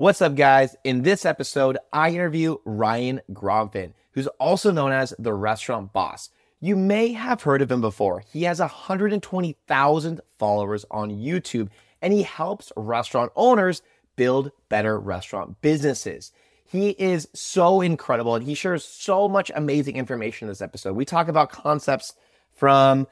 What's up, guys? In this episode, I interview Ryan Gromfin, who's also known as the restaurant boss. You may have heard of him before. He has 120,000 followers on YouTube and he helps restaurant owners build better restaurant businesses. He is so incredible and he shares so much amazing information in this episode. We talk about concepts from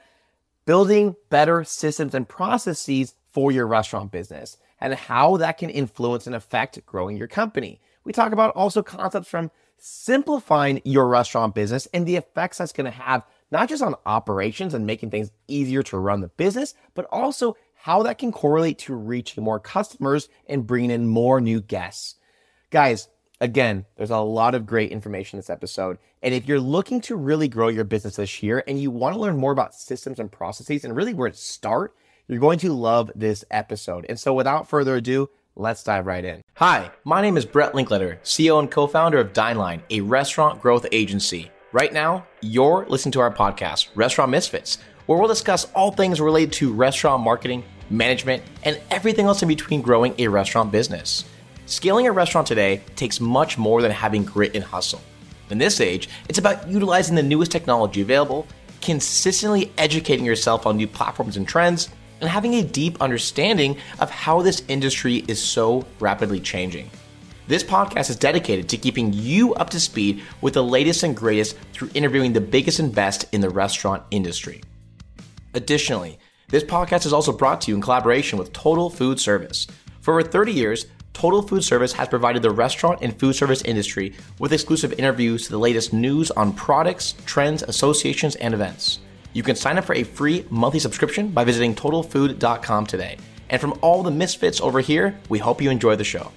building better systems and processes for your restaurant business and how that can influence and affect growing your company. We talk about also concepts from simplifying your restaurant business and the effects that's going to have not just on operations and making things easier to run the business, but also how that can correlate to reaching more customers and bringing in more new guests. Guys, again, there's a lot of great information in this episode. And if you're looking to really grow your business this year and you want to learn more about systems and processes and really where to start, you're going to love this episode. And so without further ado, let's dive right in. Hi, my name is Brett Linkletter, CEO and co-founder of Dineline, a restaurant growth agency. Right now, you're listening to our podcast, Restaurant Misfits, where we'll discuss all things related to restaurant marketing, management, and everything else in between growing a restaurant business. Scaling a restaurant today takes much more than having grit and hustle. In this age, it's about utilizing the newest technology available, consistently educating yourself on new platforms and trends, and having a deep understanding of how this industry is so rapidly changing. This podcast is dedicated to keeping you up to speed with the latest and greatest through interviewing the biggest and best in the restaurant industry. Additionally, this podcast is also brought to you in collaboration with Total Food Service. For over 30 years, Total Food Service has provided the restaurant and food service industry with exclusive interviews to the latest news on products, trends, associations, and events. You can sign up for a free monthly subscription by visiting TotalFood.com today. And from all the misfits over here, we hope you enjoy the show.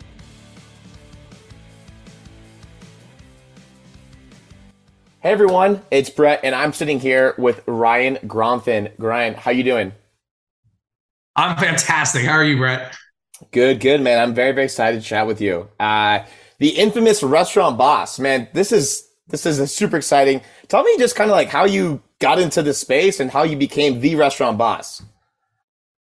Hey everyone, it's Brett, and I'm sitting here with Ryan Gromfin. Ryan, how you doing? I'm fantastic. How are you, Brett? Good, good, man. I'm very, very excited to chat with you. Uh, the infamous restaurant boss, man. This is this is a super exciting. Tell me just kind of like how you got into the space and how you became the restaurant boss.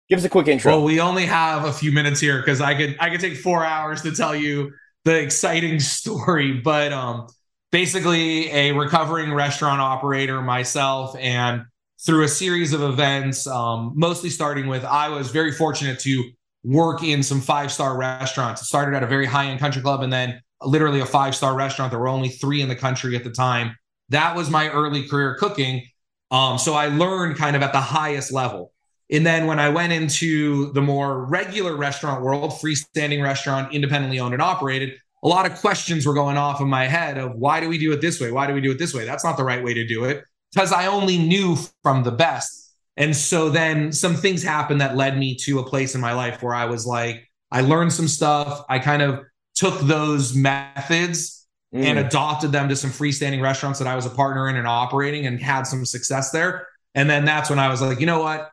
Give us a quick intro. Well, we only have a few minutes here because I could I could take four hours to tell you the exciting story, but um basically a recovering restaurant operator myself and through a series of events um, mostly starting with i was very fortunate to work in some five star restaurants it started at a very high end country club and then literally a five star restaurant there were only three in the country at the time that was my early career cooking um, so i learned kind of at the highest level and then when i went into the more regular restaurant world freestanding restaurant independently owned and operated a lot of questions were going off in my head of why do we do it this way? Why do we do it this way? That's not the right way to do it because I only knew from the best. And so then some things happened that led me to a place in my life where I was like, I learned some stuff. I kind of took those methods mm. and adopted them to some freestanding restaurants that I was a partner in and operating and had some success there. And then that's when I was like, you know what?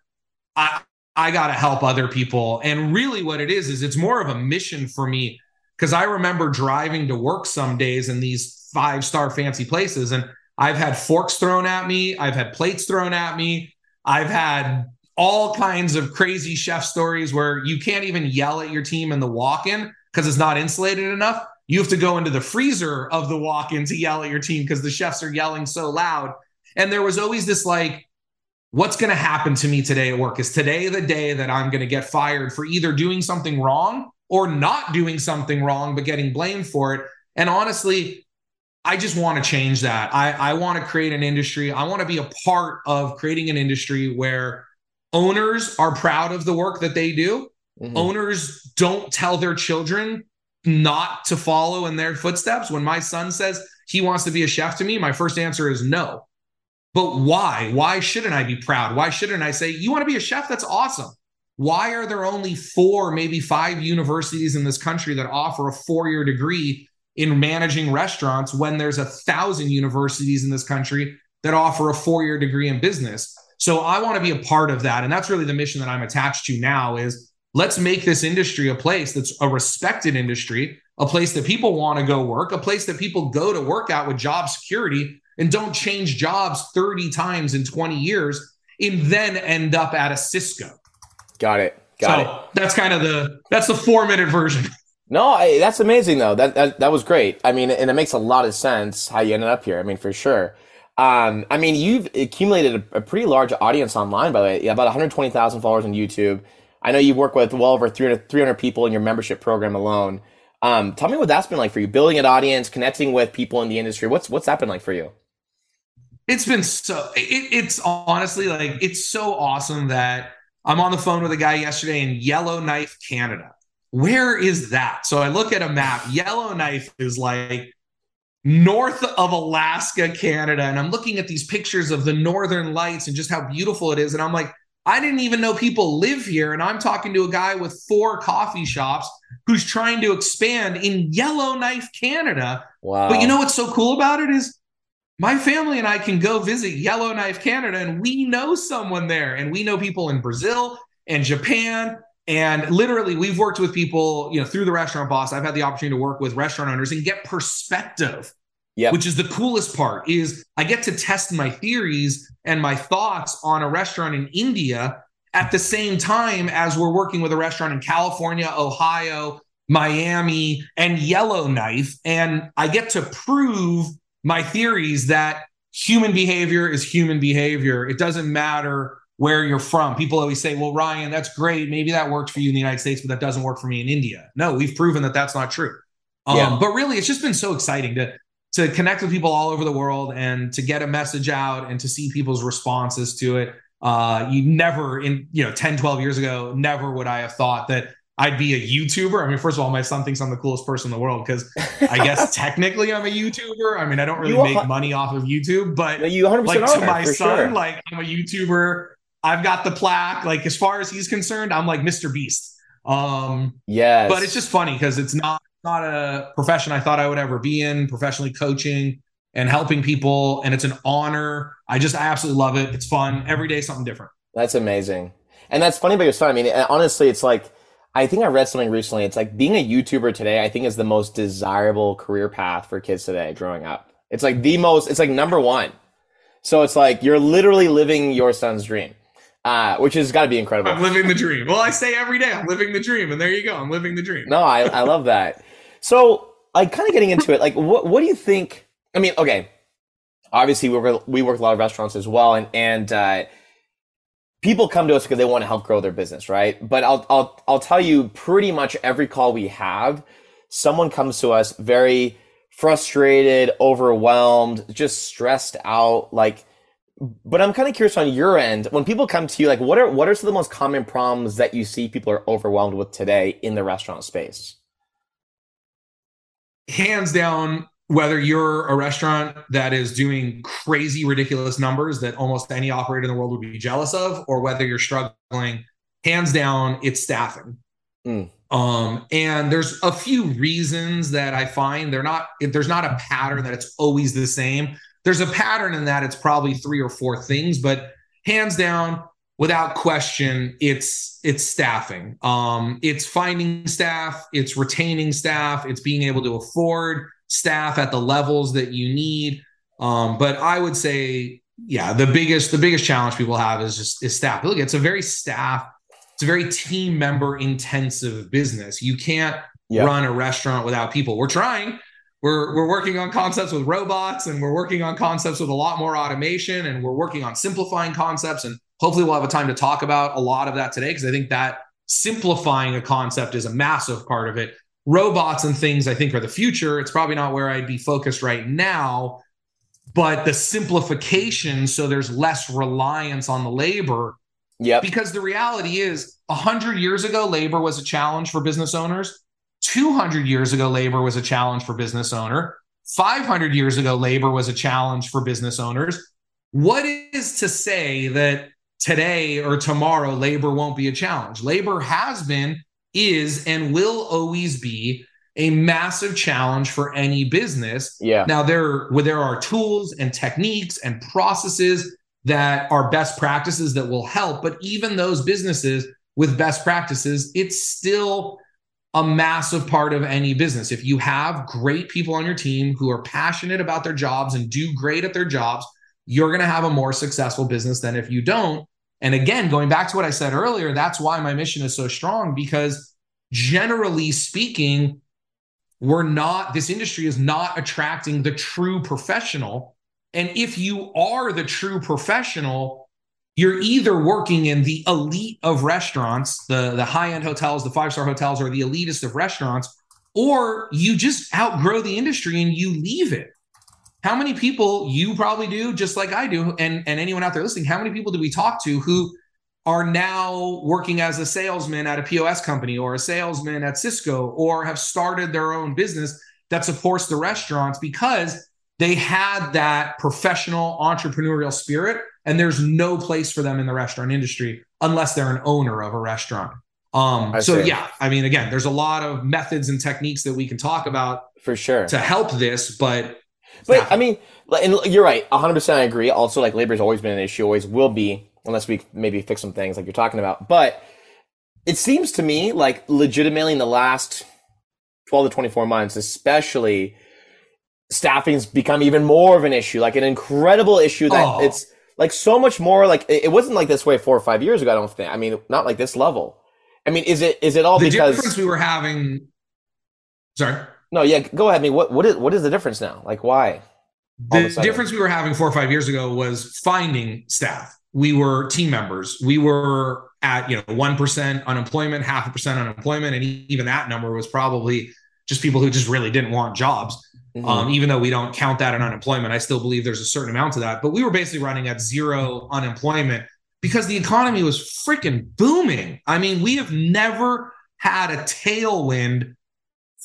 I I got to help other people. And really what it is is it's more of a mission for me because I remember driving to work some days in these five star fancy places, and I've had forks thrown at me, I've had plates thrown at me, I've had all kinds of crazy chef stories where you can't even yell at your team in the walk in because it's not insulated enough. You have to go into the freezer of the walk in to yell at your team because the chefs are yelling so loud. And there was always this like, what's going to happen to me today at work? Is today the day that I'm going to get fired for either doing something wrong or not doing something wrong, but getting blamed for it. And honestly, I just want to change that. I, I want to create an industry. I want to be a part of creating an industry where owners are proud of the work that they do. Mm-hmm. Owners don't tell their children not to follow in their footsteps. When my son says he wants to be a chef to me, my first answer is no. But why? Why shouldn't I be proud? Why shouldn't I say, you want to be a chef? That's awesome. Why are there only four, maybe five universities in this country that offer a four year degree in managing restaurants when there's a thousand universities in this country that offer a four year degree in business? So I want to be a part of that. And that's really the mission that I'm attached to now is let's make this industry a place that's a respected industry, a place that people want to go work, a place that people go to work out with job security and don't change jobs 30 times in 20 years and then end up at a Sysco. Got it. Got so it. That's kind of the that's the four minute version. No, I, that's amazing though. That, that that was great. I mean, and it makes a lot of sense how you ended up here. I mean, for sure. Um, I mean, you've accumulated a, a pretty large audience online, by the way. Yeah, about 120,000 followers on YouTube. I know you work with well over 300, 300 people in your membership program alone. Um, tell me what that's been like for you, building an audience, connecting with people in the industry. What's what's that been like for you? It's been so. It, it's honestly like it's so awesome that I'm on the phone with a guy yesterday in Yellowknife, Canada. Where is that? So I look at a map. Yellowknife is like north of Alaska, Canada, and I'm looking at these pictures of the northern lights and just how beautiful it is. And I'm like, I didn't even know people live here. And I'm talking to a guy with four coffee shops who's trying to expand in Yellowknife, Canada. Wow. But you know what's so cool about it is my family and I can go visit Yellowknife, Canada, and we know someone there. And we know people in Brazil and Japan. And literally, we've worked with people, you know, through the restaurant boss. I've had the opportunity to work with restaurant owners and get perspective Yep. Which is the coolest part is I get to test my theories and my thoughts on a restaurant in India at the same time as we're working with a restaurant in California, Ohio, Miami, and Yellowknife. And I get to prove my theories that human behavior is human behavior. It doesn't matter where you're from. People always say, well, Ryan, that's great. Maybe that works for you in the United States, but that doesn't work for me in India. No, we've proven that that's not true. Um, yeah. But really, it's just been so exciting to to connect with people all over the world and to get a message out and to see people's responses to it. Uh, you never in, you know, 10, 12 years ago, never would I have thought that I'd be a YouTuber. I mean, first of all, my son thinks I'm the coolest person in the world because I guess technically I'm a YouTuber. I mean, I don't really make money off of YouTube, but you 100% like to my son, sure. like I'm a YouTuber. I've got the plaque. Like as far as he's concerned, I'm like Mr. Beast. Um, yes. But it's just funny because it's not not a profession I thought I would ever be in, professionally coaching and helping people. And it's an honor. I just I absolutely love it. It's fun. Every day, something different. That's amazing. And that's funny about your son. I mean, honestly, it's like, I think I read something recently. It's like being a YouTuber today, I think is the most desirable career path for kids today growing up. It's like the most, it's like number one. So it's like you're literally living your son's dream. Uh, which has got to be incredible. I'm living the dream. Well, I say every day I'm living the dream, and there you go. I'm living the dream. No, I, I love that. So, like, kind of getting into it, like, what what do you think? I mean, okay, obviously we work we work with a lot of restaurants as well, and and uh, people come to us because they want to help grow their business, right? But I'll I'll I'll tell you, pretty much every call we have, someone comes to us very frustrated, overwhelmed, just stressed out, like. But I'm kind of curious on your end when people come to you, like, what are what are some of the most common problems that you see people are overwhelmed with today in the restaurant space? Hands down, whether you're a restaurant that is doing crazy, ridiculous numbers that almost any operator in the world would be jealous of, or whether you're struggling, hands down, it's staffing. Mm. Um, and there's a few reasons that I find they're not, there's not a pattern that it's always the same. There's a pattern in that it's probably three or four things, but hands down, without question it's it's staffing. Um it's finding staff it's retaining staff it's being able to afford staff at the levels that you need. Um but i would say yeah the biggest the biggest challenge people have is just is staff. Look it's a very staff it's a very team member intensive business. You can't run a restaurant without people. We're trying. We're we're working on concepts with robots and we're working on concepts with a lot more automation and we're working on simplifying concepts and hopefully we'll have a time to talk about a lot of that today because I think that simplifying a concept is a massive part of it. Robots and things I think are the future. It's probably not where I'd be focused right now, but the simplification so there's less reliance on the labor. Yeah. Because the reality is 100 years ago labor was a challenge for business owners. 200 years ago labor was a challenge for business owner. 500 years ago labor was a challenge for business owners. What is to say that today or tomorrow labor won't be a challenge. Labor has been, is, and will always be a massive challenge for any business. Yeah. Now there where there are tools and techniques and processes that are best practices that will help, but even those businesses with best practices, it's still a massive part of any business. If you have great people on your team who are passionate about their jobs and do great at their jobs, you're going to have a more successful business than if you don't. And again, going back to what I said earlier, that's why my mission is so strong because generally speaking, we're not, this industry is not attracting the true professional. And if you are the true professional, you're either working in the elite of restaurants, the, the high end hotels, the five star hotels, or the elitist of restaurants, or you just outgrow the industry and you leave it. How many people you probably do, just like I do, and, and anyone out there listening, how many people do we talk to who are now working as a salesman at a POS company or a salesman at Sysco or have started their own business that supports the restaurants because they had that professional entrepreneurial spirit and there's no place for them in the restaurant industry unless they're an owner of a restaurant. Um, so yeah, I mean, again, there's a lot of methods and techniques that we can talk about for sure to help this, but but I mean, and you're right, 100. percent I agree. Also, like labor has always been an issue, always will be unless we maybe fix some things like you're talking about. But it seems to me like legitimately in the last 12 to 24 months, especially staffing's become even more of an issue, like an incredible issue that oh. it's like so much more like it wasn't like this way four or five years ago. I don't think. I mean, not like this level. I mean, is it is it all the because difference we were having? Sorry. No, yeah, go ahead. I mean, what what is what is the difference now? Like, why? The difference we were having four or five years ago was finding staff we were team members. We were at you know one percent unemployment, half a percent unemployment, and even that number was probably just people who just really didn't want jobs. Mm-hmm. Um, even though we don't count that in unemployment, I still believe there's a certain amount to that. But we were basically running at zero unemployment because the economy was freaking booming. I mean, we have never had a tailwind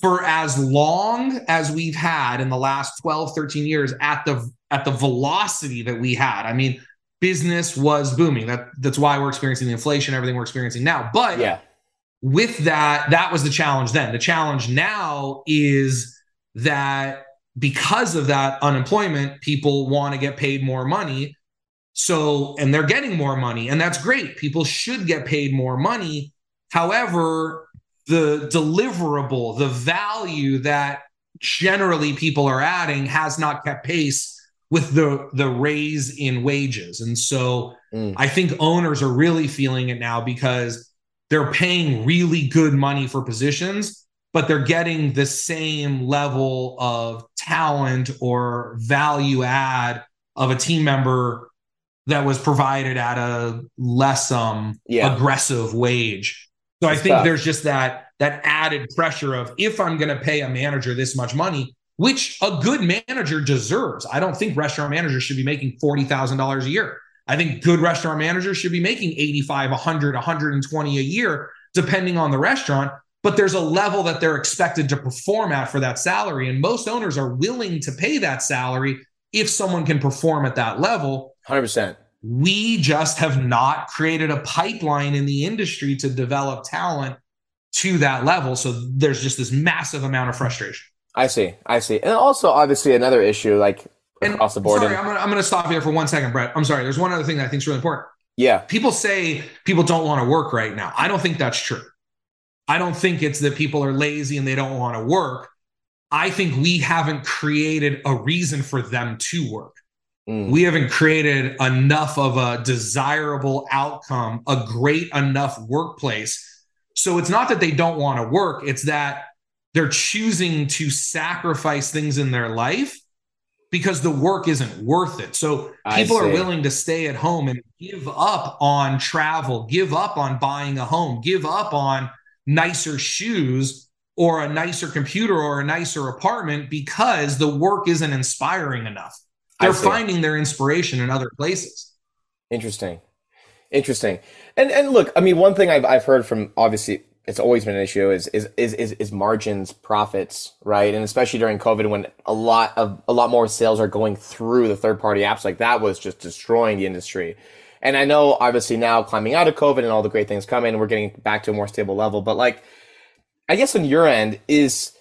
for as long as we've had in the last 12 13 years at the at the velocity that we had i mean business was booming. That that's why we're experiencing the inflation, everything we're experiencing now. But yeah, with that, that was the challenge then. The challenge now is that because of that unemployment, people want to get paid more money. So, and they're getting more money, and that's great. People should get paid more money. However, the deliverable, the value that generally people are adding has not kept pace with the the raise in wages. And so mm. I think owners are really feeling it now because they're paying really good money for positions, but they're getting the same level of talent or value add of a team member that was provided at a less um yeah. aggressive wage. So I think tough. there's just that that added pressure of if I'm going to pay a manager this much money, which a good manager deserves. I don't think restaurant managers should be making $40,000 a year. I think good restaurant managers should be making 85, 100, 120 a year, depending on the restaurant. But there's a level that they're expected to perform at for that salary. And most owners are willing to pay that salary if someone can perform at that level. 100%. We just have not created a pipeline in the industry to develop talent to that level. So there's just this massive amount of frustration. I see. I see. And also, obviously, another issue like and across the board. Sorry, I'm gonna, I'm gonna stop here for one second, Brett. I'm sorry. There's one other thing that I think is really important. Yeah. People say people don't want to work right now. I don't think that's true. I don't think it's that people are lazy and they don't want to work. I think we haven't created a reason for them to work. Mm. We haven't created enough of a desirable outcome, a great enough workplace. So it's not that they don't want to work, it's that they're choosing to sacrifice things in their life because the work isn't worth it. So people are willing to stay at home and give up on travel, give up on buying a home, give up on nicer shoes or a nicer computer or a nicer apartment because the work isn't inspiring enough. They're finding their inspiration in other places. Interesting. Interesting. And and look, I mean, one thing I've I've heard from obviously it's always been an issue is, is is is is margins profits right and especially during covid when a lot of a lot more sales are going through the third party apps like that was just destroying the industry and i know obviously now climbing out of covid and all the great things coming we're getting back to a more stable level but like i guess on your end is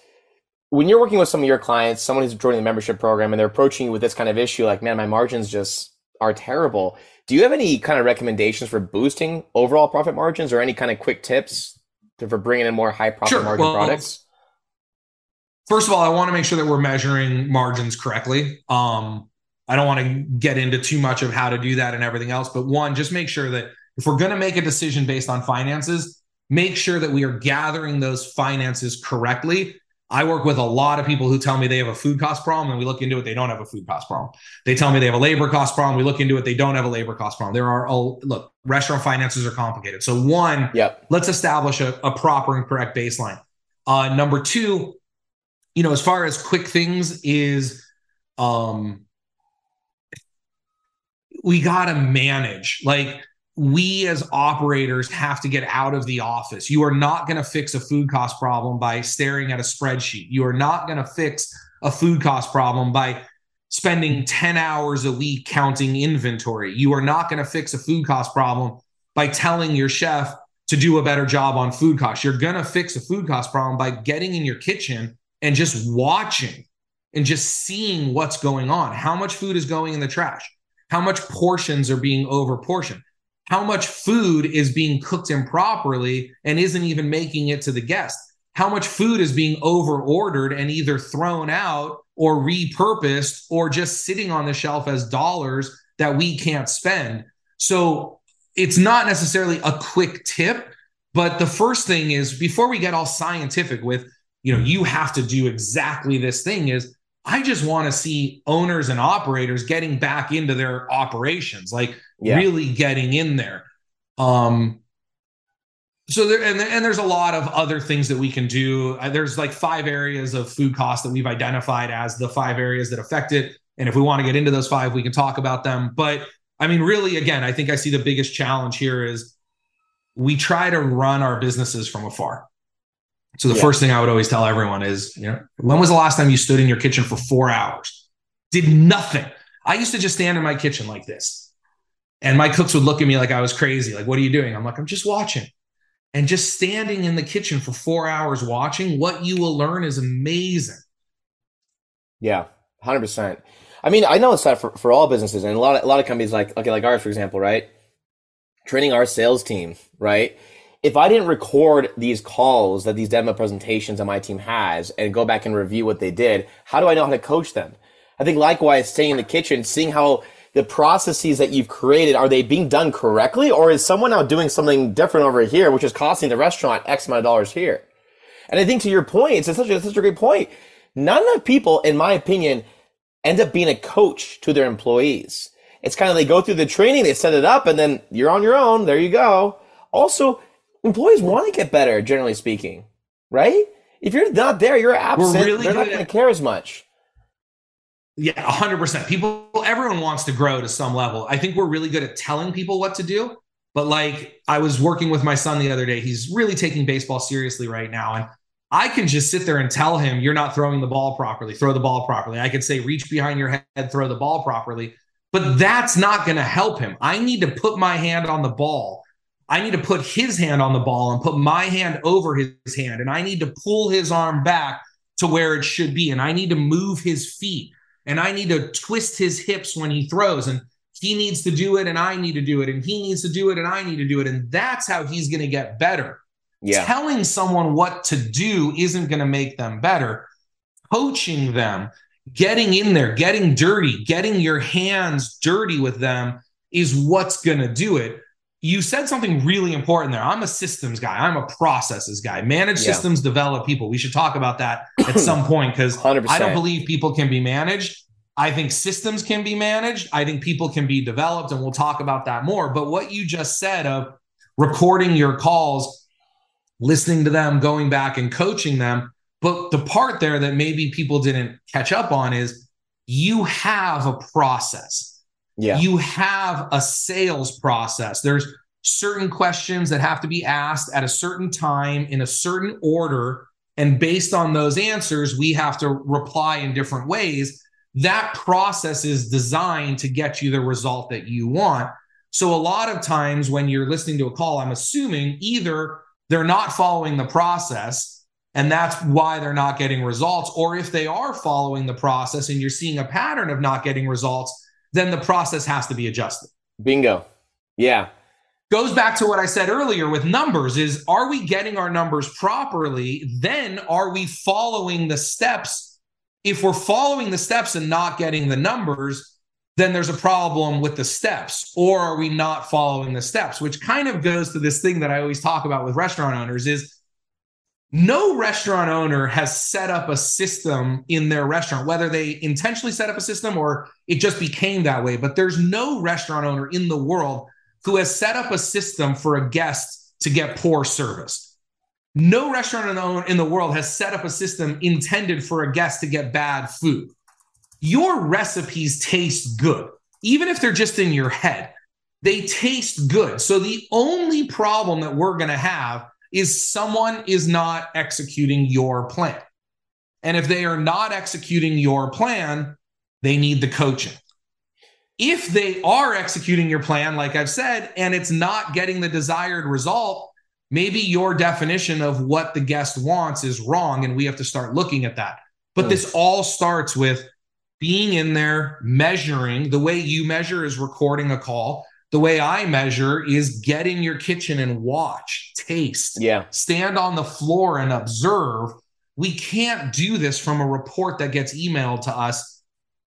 when you're working with some of your clients someone who's joining the membership program and they're approaching you with this kind of issue like man my margins just are terrible do you have any kind of recommendations for boosting overall profit margins or any kind of quick tips for bringing in more high profit sure. margin well, products? First of all, I want to make sure that we're measuring margins correctly. Um, I don't want to get into too much of how to do that and everything else, but one, just make sure that if we're going to make a decision based on finances, make sure that we are gathering those finances correctly. I work with a lot of people who tell me they have a food cost problem and we look into it. They don't have a food cost problem. They tell me they have a labor cost problem. We look into it. They don't have a labor cost problem. There are, oh, look, restaurant finances are complicated. So, one, yep. let's establish a, a proper and correct baseline. Uh, number two, you know, as far as quick things is, um, we got to manage. Like, we as operators have to get out of the office. You are not going to fix a food cost problem by staring at a spreadsheet. You are not going to fix a food cost problem by spending 10 hours a week counting inventory. You are not going to fix a food cost problem by telling your chef to do a better job on food costs. You're going to fix a food cost problem by getting in your kitchen and just watching and just seeing what's going on. How much food is going in the trash? How much portions are being over portioned? How much food is being cooked improperly and isn't even making it to the guest. How much food is being over ordered and either thrown out or repurposed or just sitting on the shelf as dollars that we can't spend. So it's not necessarily a quick tip but the first thing is before we get all scientific with you know you have to do exactly this thing is I just want to see owners and operators getting back into their operations, like yeah. really getting in there. Um, so there and, and there's a lot of other things that we can do. Uh, there's like five areas of food cost that we've identified as the five areas that affect it. And if we want to get into those five, we can talk about them. But I mean, really, again, I think I see the biggest challenge here is we try to run our businesses from afar. So the yeah. first thing I would always tell everyone is, you know, when was the last time you stood in your kitchen for four hours? Did nothing. I used to just stand in my kitchen like this. And my cooks would look at me like I was crazy. Like, what are you doing? I'm like, I'm just watching. And just standing in the kitchen for four hours watching, what you will learn is amazing. Yeah, 100%. I mean, I know it's that for, for all businesses and a lot of, a lot of companies like, okay, like ours, for example, right? Training our sales team, right? if I didn't record these calls that these demo presentations that my team has and go back and review what they did, how do I know how to coach them? I think likewise, staying in the kitchen, seeing how the processes that you've created, are they being done correctly? Or is someone now doing something different over here, which is costing the restaurant X amount of dollars here? And I think to your point, it's such a, such a great point. None of people, in my opinion, end up being a coach to their employees. It's kind of they go through the training, they set it up, and then you're on your own. There you go. Also, employees want to get better, generally speaking, right? If you're not there, you're absent. Really they're not going to care as much. Yeah, hundred percent. People, everyone wants to grow to some level. I think we're really good at telling people what to do. But like, I was working with my son the other day. He's really taking baseball seriously right now, and I can just sit there and tell him, "You're not throwing the ball properly. Throw the ball properly." I could say, "Reach behind your head, throw the ball properly." But that's not going to help him. I need to put my hand on the ball I need to put his hand on the ball and put my hand over his hand. And I need to pull his arm back to where it should be. And I need to move his feet. And I need to twist his hips when he throws. And he needs to do it. And I need to do it. And he needs to do it. And I need to do it. And that's how he's going to get better. Yeah. Telling someone what to do isn't going to make them better. Coaching them, getting in there, getting dirty, getting your hands dirty with them is what's going to do it you said something really important there. I'm a systems guy. I'm a processes guy. Manage yeah. systems, develop people. We should talk about that at some point because I don't believe people can be managed. I think systems can be managed. I think people can be developed, and we'll talk about that more. But what you just said of recording your calls, listening to them, going back and coaching them. But the part there that maybe people didn't catch up on is you have a process yeah. You have a sales process. There's certain questions that have to be asked at a certain time in a certain order. And based on those answers, we have to reply in different ways. That process is designed to get you the result that you want. So, a lot of times when you're listening to a call, I'm assuming either they're not following the process and that's why they're not getting results, or if they are following the process and you're seeing a pattern of not getting results, then the process has to be adjusted. Bingo. Yeah. Goes back to what I said earlier with numbers is are we getting our numbers properly? Then are we following the steps? If we're following the steps and not getting the numbers, then there's a problem with the steps or are we not following the steps which kind of goes to this thing that i always talk about with restaurant owners is no restaurant owner has set up a system in their restaurant whether they intentionally set up a system or it just became that way but there's no restaurant owner in the world who has set up a system for a guest to get poor service no restaurant in the world has set up a system intended for a guest to get bad food your recipes taste good, even if they're just in your head. They taste good. So the only problem that we're going to have is someone is not executing your plan. And if they are not executing your plan, they need the coaching. If they are executing your plan, like I've said, and it's not getting the desired result, maybe your definition of what the guest wants is wrong. And we have to start looking at that. But this all starts with being in there, measuring. The way you measure is recording a call. The way I measure is get in your kitchen and watch, taste, yeah, stand on the floor and observe. We can't do this from a report that gets emailed to us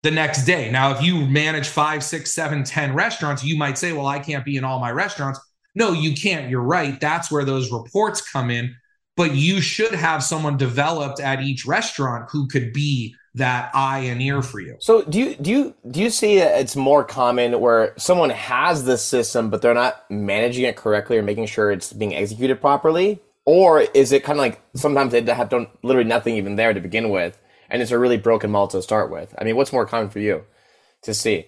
the next day. Now, if you manage five, six, seven, ten restaurants, you might say, well, I can't be in all my restaurants. No, you can't. You're right. That's where those reports come in. But you should have someone developed at each restaurant who could be that eye and ear for you. So do you do you do you see that it's more common where someone has this system but they're not managing it correctly or making sure it's being executed properly? Or is it kind of like sometimes they have done literally nothing even there to begin with, and it's a really broken model to start with? I mean, what's more common for you to see?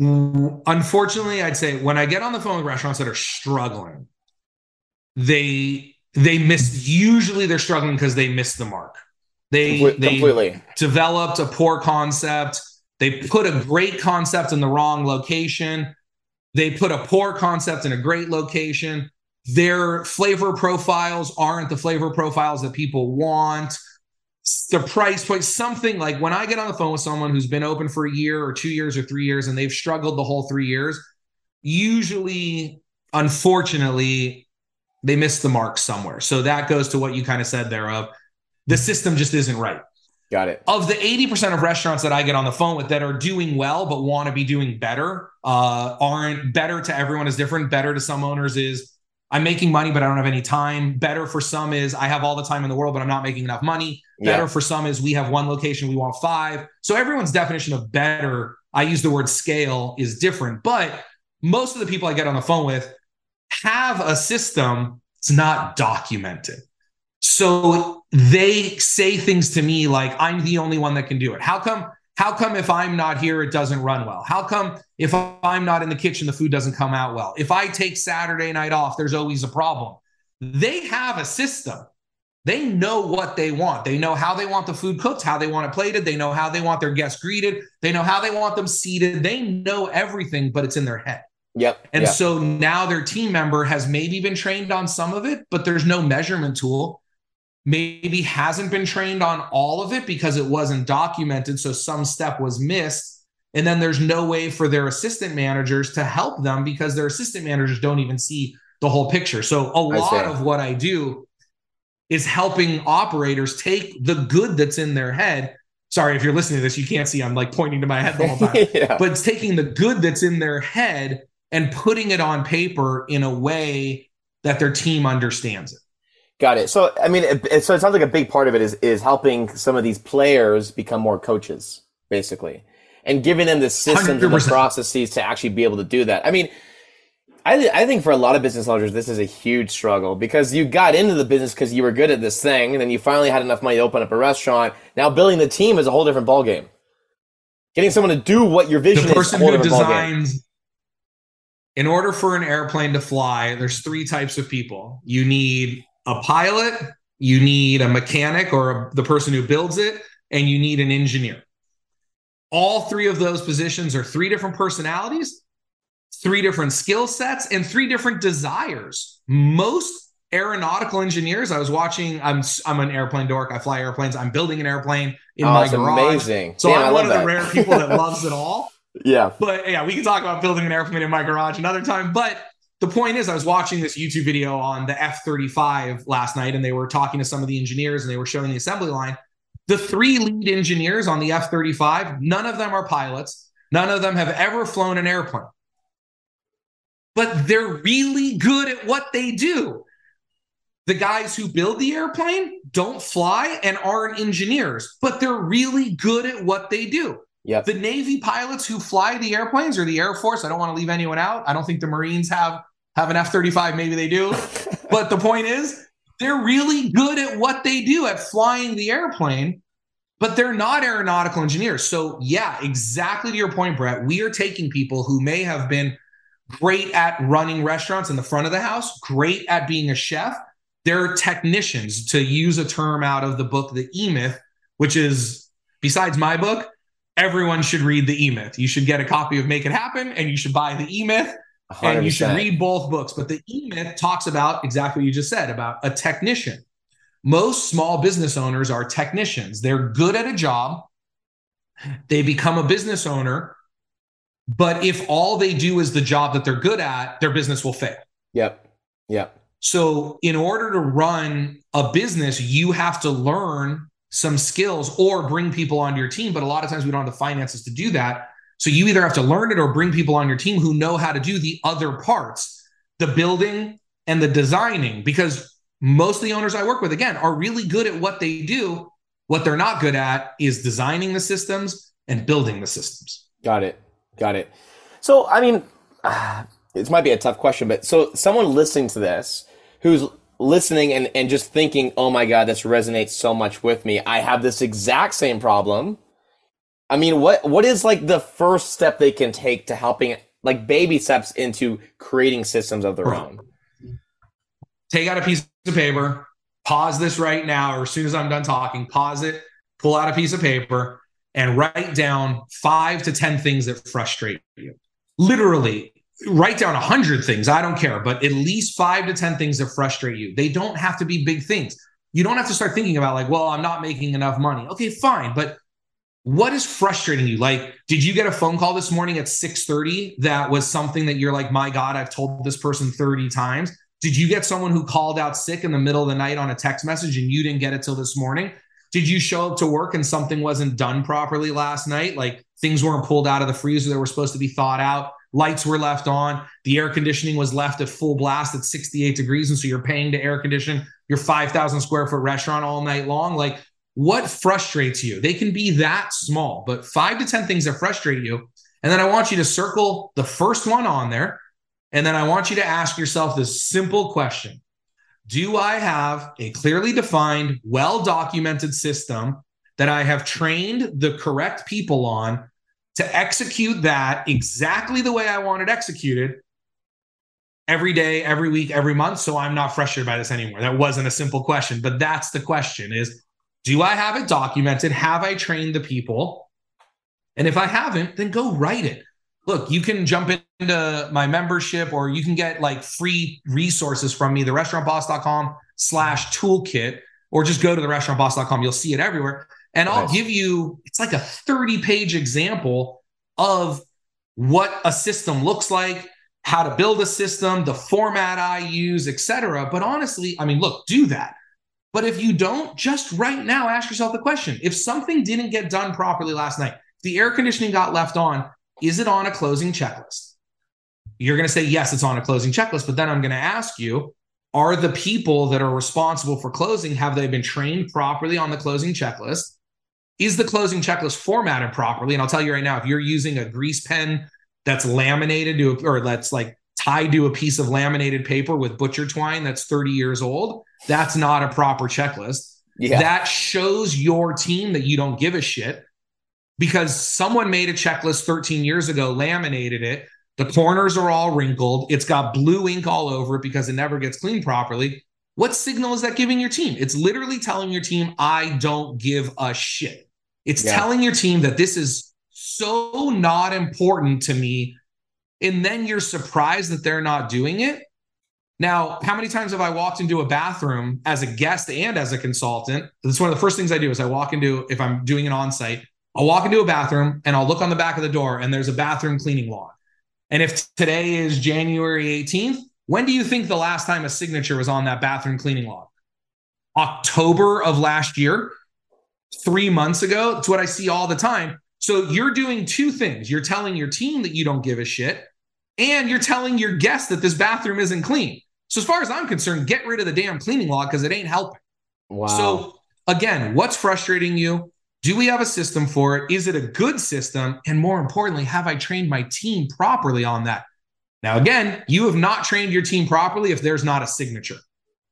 Mm, unfortunately, I'd say when I get on the phone with restaurants that are struggling, they they miss. Usually, they're struggling because they miss the mark. They they completely developed a poor concept. They put a great concept in the wrong location. They put a poor concept in a great location. Their flavor profiles aren't the flavor profiles that people want. The price point, something like when I get on the phone with someone who's been open for a year or two years or three years and they've struggled the whole three years, usually, unfortunately, they miss the mark somewhere. So that goes to what you kind of said there of the system just isn't right. Got it. Of the 80% of restaurants that I get on the phone with that are doing well but want to be doing better, uh, aren't better to everyone is different. Better to some owners is I'm making money, but I don't have any time. Better for some is I have all the time in the world, but I'm not making enough money. Better yeah. for some is we have one location, we want five. So everyone's definition of better, I use the word scale, is different. But most of the people I get on the phone with have a system that's not documented. So they say things to me like, I'm the only one that can do it. How come? How come if I'm not here, it doesn't run well? How come if I'm not in the kitchen, the food doesn't come out well? If I take Saturday night off, there's always a problem. They have a system. They know what they want. They know how they want the food cooked, how they want it plated. They know how they want their guests greeted. They know how they want them seated. They know everything, but it's in their head. Yep. And yep. so now their team member has maybe been trained on some of it, but there's no measurement tool maybe hasn't been trained on all of it because it wasn't documented. So some step was missed. And then there's no way for their assistant managers to help them because their assistant managers don't even see the whole picture. So a lot of what I do is helping operators take the good that's in their head. Sorry, if you're listening to this, you can't see I'm like pointing to my head the whole time. yeah. But it's taking the good that's in their head and putting it on paper in a way that their team understands it. Got it. So, I mean, it, so it sounds like a big part of it is is helping some of these players become more coaches, basically, and giving them the systems 100%. and the processes to actually be able to do that. I mean, I I think for a lot of business owners, this is a huge struggle because you got into the business because you were good at this thing, and then you finally had enough money to open up a restaurant. Now, building the team is a whole different ballgame. Getting someone to do what your vision the person is. who designs. In order for an airplane to fly, there's three types of people. You need a pilot, you need a mechanic or a, the person who builds it, and you need an engineer. All three of those positions are three different personalities, three different skill sets, and three different desires. Most aeronautical engineers, I was watching, I'm I'm an airplane dork. I fly airplanes. I'm building an airplane in oh, my garage. Amazing. So Damn, I'm one of that. the rare people that loves it all. Yeah. But yeah, we can talk about building an airplane in my garage another time. But the point is, I was watching this YouTube video on the F 35 last night, and they were talking to some of the engineers and they were showing the assembly line. The three lead engineers on the F 35, none of them are pilots. None of them have ever flown an airplane. But they're really good at what they do. The guys who build the airplane don't fly and aren't engineers, but they're really good at what they do. Yep. The Navy pilots who fly the airplanes or the Air Force, I don't want to leave anyone out. I don't think the Marines have have an F 35. Maybe they do. but the point is, they're really good at what they do at flying the airplane, but they're not aeronautical engineers. So, yeah, exactly to your point, Brett, we are taking people who may have been great at running restaurants in the front of the house, great at being a chef. They're technicians, to use a term out of the book, The E Myth, which is, besides my book, everyone should read The E Myth. You should get a copy of Make It Happen and you should buy The E Myth. And you should read both books. But the E Myth talks about exactly what you just said about a technician. Most small business owners are technicians. They're good at a job. They become a business owner. But if all they do is the job that they're good at, their business will fail. Yep. Yep. So, in order to run a business, you have to learn some skills or bring people onto your team. But a lot of times we don't have the finances to do that. So you either have to learn it or bring people on your team who know how to do the other parts, the building and the designing, because most of the owners I work with, again, are really good at what they do. What they're not good at is designing the systems and building the systems. Got it. Got it. So, I mean, this might be a tough question, but so someone listening to this who's listening and, and just thinking, oh my God, this resonates so much with me. I have this exact same problem I mean, what what is like the first step they can take to helping like baby steps into creating systems of their own? Take out a piece of paper, pause this right now, or as soon as I'm done talking, pause it, pull out a piece of paper, and write down five to 10 things that frustrate you. Literally, write down a hundred things. I don't care, but at least five to 10 things that frustrate you. They don't have to be big things. You don't have to start thinking about, like, well, I'm not making enough money. Okay, fine. But what is frustrating you? Like did you get a phone call this morning at 6.30 that was something that you're like my god i've told this person 30 times did you get someone who called out sick in the middle of the night on a text message and you didn't get it till this morning? Did you show up to work and something wasn't done properly last night? Like things weren't pulled out of the freezer that were supposed to be thawed out. Lights were left on. The air conditioning was left at full blast at 68 degrees. And so you're paying to air condition your 5000 square foot restaurant all night long. Like what frustrates you? They can be that small, but five to 10 things that frustrate you. And then I want you to circle the first one on there. And then I want you to ask yourself this simple question Do I have a clearly defined, well documented system that I have trained the correct people on to execute that exactly the way I want it executed every day, every week, every month? So I'm not frustrated by this anymore. That wasn't a simple question, but that's the question is do I have it documented? Have I trained the people? And if I haven't, then go write it. Look, you can jump into my membership or you can get like free resources from me, the restaurantboss.com slash toolkit, or just go to the restaurantboss.com. You'll see it everywhere. And I'll give you, it's like a 30 page example of what a system looks like, how to build a system, the format I use, etc. But honestly, I mean, look, do that. But if you don't, just right now ask yourself the question if something didn't get done properly last night, the air conditioning got left on, is it on a closing checklist? You're going to say, yes, it's on a closing checklist. But then I'm going to ask you, are the people that are responsible for closing, have they been trained properly on the closing checklist? Is the closing checklist formatted properly? And I'll tell you right now, if you're using a grease pen that's laminated to, or that's like tied to a piece of laminated paper with butcher twine that's 30 years old, that's not a proper checklist. Yeah. That shows your team that you don't give a shit because someone made a checklist 13 years ago, laminated it. The corners are all wrinkled. It's got blue ink all over it because it never gets cleaned properly. What signal is that giving your team? It's literally telling your team, I don't give a shit. It's yeah. telling your team that this is so not important to me. And then you're surprised that they're not doing it. Now, how many times have I walked into a bathroom as a guest and as a consultant? That's one of the first things I do is I walk into, if I'm doing an on-site, I'll walk into a bathroom and I'll look on the back of the door and there's a bathroom cleaning log. And if today is January 18th, when do you think the last time a signature was on that bathroom cleaning log? October of last year, three months ago. It's what I see all the time. So you're doing two things. You're telling your team that you don't give a shit, and you're telling your guests that this bathroom isn't clean. So as far as I'm concerned, get rid of the damn cleaning law because it ain't helping. Wow. So again, what's frustrating you? Do we have a system for it? Is it a good system? And more importantly, have I trained my team properly on that? Now, again, you have not trained your team properly if there's not a signature.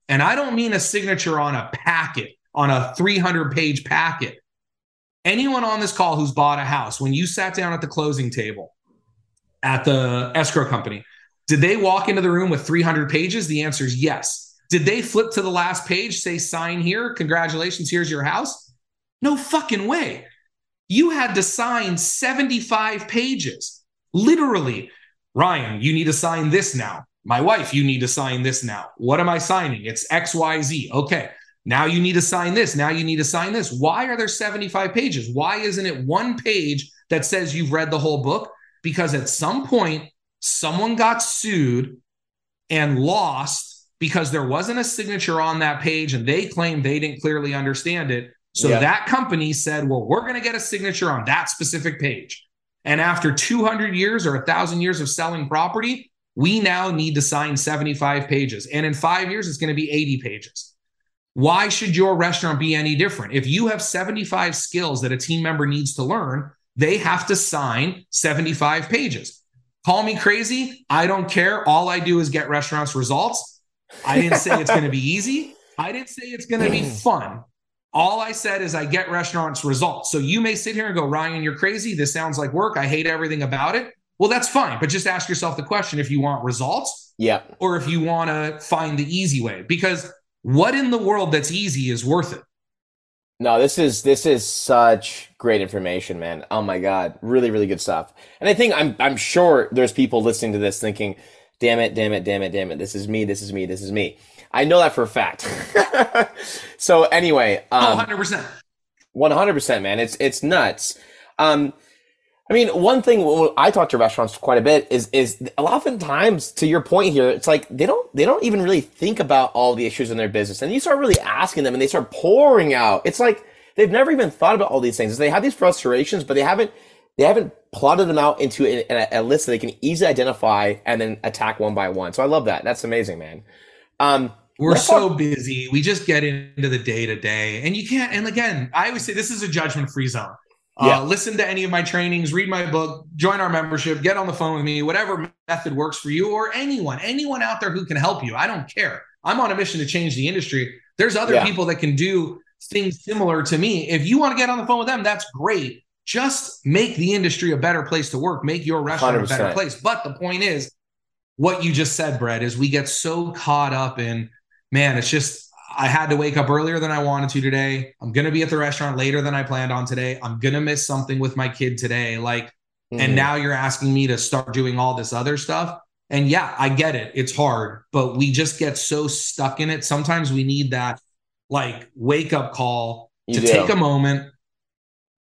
And I don't mean a signature on a packet, on a 300 page packet. Anyone on this call who's bought a house, when you sat down at the closing table at the escrow company, did they walk into the room with 300 pages? The answer is yes. Did they flip to the last page, say sign here, congratulations, here's your house? No fucking way. You had to sign 75 pages. Literally, Ryan, you need to sign this now. My wife, you need to sign this now. What am I signing? It's XYZ. Okay. Now you need to sign this. Now you need to sign this. Why are there 75 pages? Why isn't it one page that says you've read the whole book? Because at some point, someone got sued and lost because there wasn't a signature on that page and they claimed they didn't clearly understand it. So yeah. that company said, well, we're going to get a signature on that specific page. And after 200 years or 1,000 years of selling property, we now need to sign 75 pages. And in five years, it's going to be 80 pages. Why should your restaurant be any different? If you have 75 skills that a team member needs to learn, they have to sign 75 pages. Call me crazy. I don't care. All I do is get restaurants results. I didn't say it's going to be easy. I didn't say it's going to be fun. All I said is I get restaurants results. So you may sit here and go, Ryan, you're crazy. This sounds like work. I hate everything about it. Well, that's fine. But just ask yourself the question if you want results. Yeah. Or if you want to find the easy way. Because what in the world that's easy is worth it? No, this is this is such great information, man. Oh my god, really, really good stuff. And I think I'm I'm sure there's people listening to this thinking, "Damn it, damn it, damn it, damn it! This is me, this is me, this is me." I know that for a fact. so anyway, um, 100 percent, 100 percent, man. It's it's nuts. Um, I mean, one thing I talk to restaurants quite a bit is is a lot of times, to your point here, it's like they don't they don't even really think about all the issues in their business, and you start really asking them, and they start pouring out. It's like they've never even thought about all these things. They have these frustrations, but they haven't they haven't plotted them out into a, a, a list that they can easily identify and then attack one by one. So I love that. That's amazing, man. Um, we're so busy. We just get into the day to day, and you can't. And again, I always say this is a judgment free zone. Uh, yeah. listen to any of my trainings, read my book, join our membership, get on the phone with me, whatever method works for you or anyone, anyone out there who can help you. I don't care. I'm on a mission to change the industry. There's other yeah. people that can do things similar to me. If you want to get on the phone with them, that's great. Just make the industry a better place to work, make your restaurant 100%. a better place. But the point is, what you just said, Brett, is we get so caught up in, man, it's just I had to wake up earlier than I wanted to today. I'm going to be at the restaurant later than I planned on today. I'm going to miss something with my kid today. Like, mm-hmm. and now you're asking me to start doing all this other stuff. And yeah, I get it. It's hard, but we just get so stuck in it. Sometimes we need that like wake up call you to do. take a moment,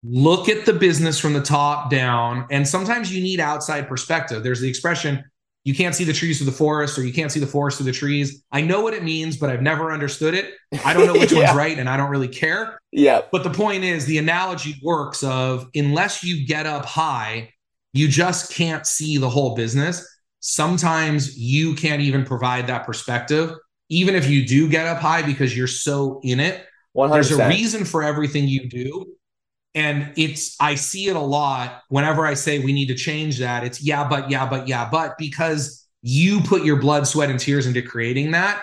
look at the business from the top down. And sometimes you need outside perspective. There's the expression, you can't see the trees through the forest or you can't see the forest through the trees. I know what it means, but I've never understood it. I don't know which yeah. one's right and I don't really care. Yeah. But the point is the analogy works of unless you get up high, you just can't see the whole business. Sometimes you can't even provide that perspective, even if you do get up high because you're so in it. 100%. There's a reason for everything you do. And it's, I see it a lot whenever I say we need to change that. It's yeah, but yeah, but yeah, but because you put your blood, sweat, and tears into creating that.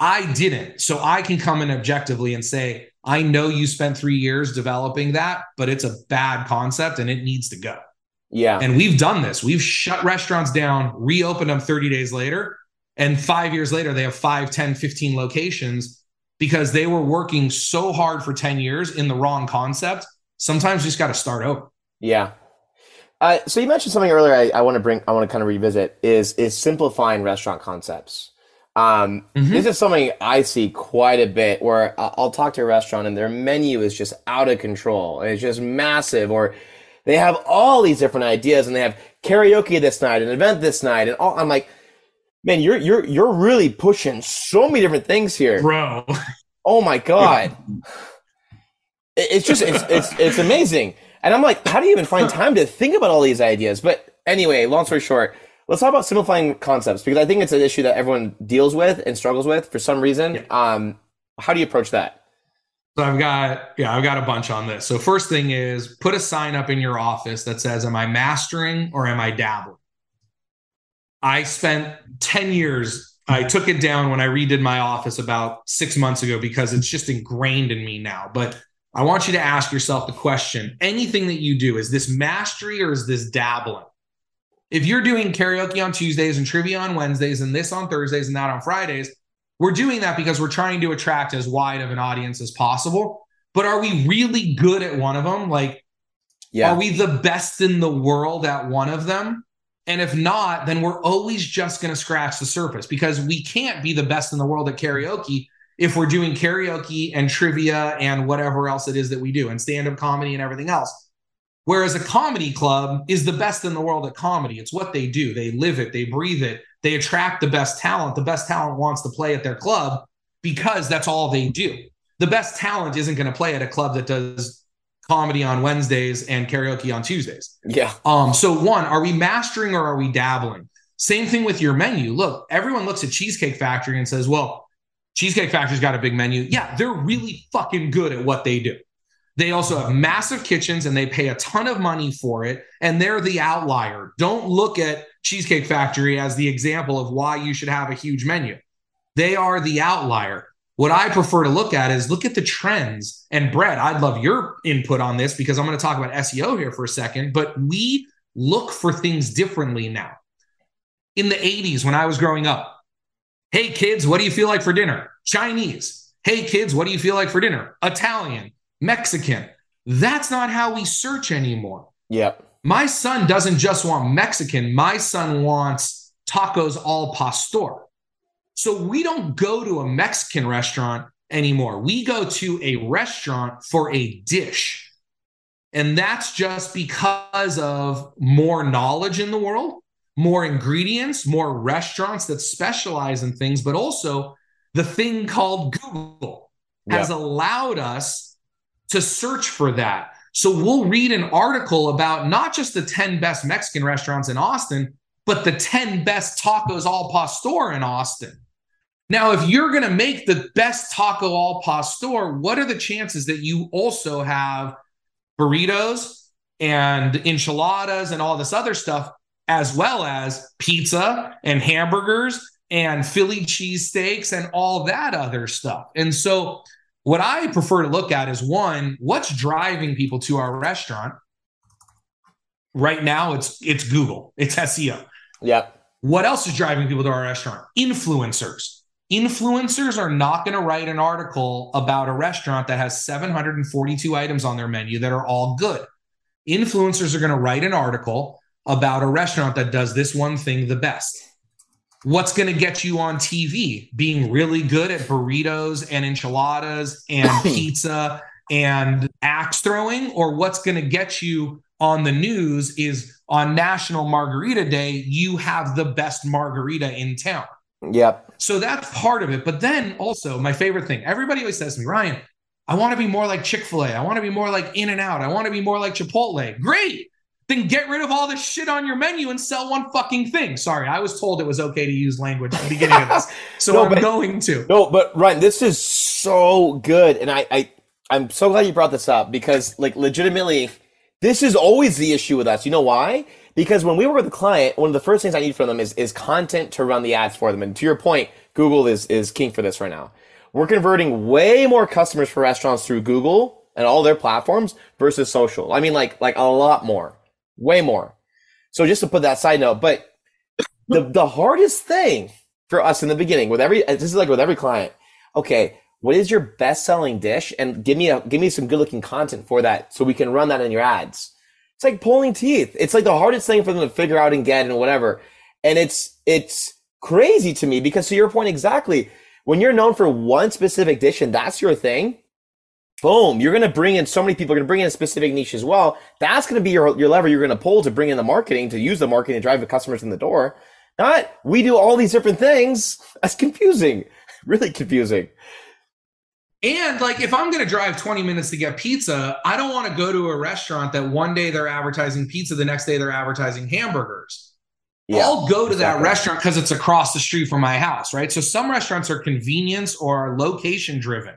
I didn't. So I can come in objectively and say, I know you spent three years developing that, but it's a bad concept and it needs to go. Yeah. And we've done this. We've shut restaurants down, reopened them 30 days later. And five years later, they have 5, 10, 15 locations because they were working so hard for 10 years in the wrong concept sometimes you just got to start over. Yeah. Uh, so you mentioned something earlier. I, I want to bring. I want to kind of revisit is is simplifying restaurant concepts. Um, mm-hmm. This is something I see quite a bit where I'll talk to a restaurant and their menu is just out of control. It's just massive, or they have all these different ideas and they have karaoke this night, an event this night, and all. I'm like, man, you're you're you're really pushing so many different things here, bro. Oh my god. It's just it's it's it's amazing. And I'm like, how do you even find time to think about all these ideas? But anyway, long story short, let's talk about simplifying concepts because I think it's an issue that everyone deals with and struggles with for some reason. Yeah. Um, how do you approach that? So I've got yeah, I've got a bunch on this. So first thing is put a sign up in your office that says am I mastering or am I dabbling? I spent 10 years I took it down when I redid my office about 6 months ago because it's just ingrained in me now. But I want you to ask yourself the question, anything that you do is this mastery or is this dabbling? If you're doing karaoke on Tuesdays and trivia on Wednesdays and this on Thursdays and that on Fridays, we're doing that because we're trying to attract as wide of an audience as possible. But are we really good at one of them? Like, yeah. are we the best in the world at one of them? And if not, then we're always just going to scratch the surface because we can't be the best in the world at karaoke if we're doing karaoke and trivia and whatever else it is that we do and stand up comedy and everything else. Whereas a comedy club is the best in the world at comedy. It's what they do. They live it, they breathe it. They attract the best talent. The best talent wants to play at their club because that's all they do. The best talent isn't going to play at a club that does comedy on Wednesdays and karaoke on Tuesdays. Yeah. Um so one, are we mastering or are we dabbling? Same thing with your menu. Look, everyone looks at Cheesecake Factory and says, "Well, Cheesecake Factory's got a big menu." Yeah, they're really fucking good at what they do. They also have massive kitchens and they pay a ton of money for it. And they're the outlier. Don't look at Cheesecake Factory as the example of why you should have a huge menu. They are the outlier. What I prefer to look at is look at the trends. And Brett, I'd love your input on this because I'm going to talk about SEO here for a second. But we look for things differently now. In the 80s, when I was growing up, hey kids, what do you feel like for dinner? Chinese. Hey kids, what do you feel like for dinner? Italian. Mexican. That's not how we search anymore. Yep. My son doesn't just want Mexican, my son wants tacos al pastor. So we don't go to a Mexican restaurant anymore. We go to a restaurant for a dish. And that's just because of more knowledge in the world, more ingredients, more restaurants that specialize in things, but also the thing called Google has allowed us to search for that. So we'll read an article about not just the 10 best Mexican restaurants in Austin, but the 10 best tacos al pastor in Austin. Now, if you're going to make the best taco al pastor, what are the chances that you also have burritos and enchiladas and all this other stuff, as well as pizza and hamburgers and Philly cheesesteaks and all that other stuff? And so what I prefer to look at is one, what's driving people to our restaurant? Right now, it's it's Google, it's SEO. Yep. What else is driving people to our restaurant? Influencers. Influencers are not going to write an article about a restaurant that has 742 items on their menu that are all good. Influencers are going to write an article about a restaurant that does this one thing the best what's going to get you on TV? Being really good at burritos and enchiladas and pizza and axe throwing, or what's going to get you on the news is on National Margarita Day, you have the best margarita in town. Yep. So that's part of it. But then also, my favorite thing everybody always says to me, Ryan, I want to be more like Chick fil A. I want to be more like In and Out. I want to be more like Chipotle. Great then get rid of all the shit on your menu and sell one fucking thing. Sorry, I was told it was okay to use language at the beginning of this, so no, I'm but, going to. No, but Ryan, this is so good, and I, I, I'm so glad you brought this up because, like, legitimately, this is always the issue with us. You know why? Because when we work with a client, one of the first things I need from them is is content to run the ads for them. And to your point, Google is is king for this right now. We're converting way more customers for restaurants through Google and all their platforms versus social. I mean, like like a lot more way more. So just to put that side note, but the the hardest thing for us in the beginning with every this is like with every client. Okay, what is your best selling dish? And give me a give me some good looking content for that so we can run that in your ads. It's like pulling teeth. It's like the hardest thing for them to figure out and get and whatever. And it's it's crazy to me because to your point exactly, when you're known for one specific dish and that's your thing, boom, you're going to bring in so many people. You're going to bring in a specific niche as well. That's going to be your, your lever you're going to pull to bring in the marketing, to use the marketing to drive the customers in the door. Not we do all these different things. That's confusing, really confusing. And like, if I'm going to drive 20 minutes to get pizza, I don't want to go to a restaurant that one day they're advertising pizza, the next day they're advertising hamburgers. Yeah, I'll go to exactly. that restaurant because it's across the street from my house, right? So some restaurants are convenience or location driven.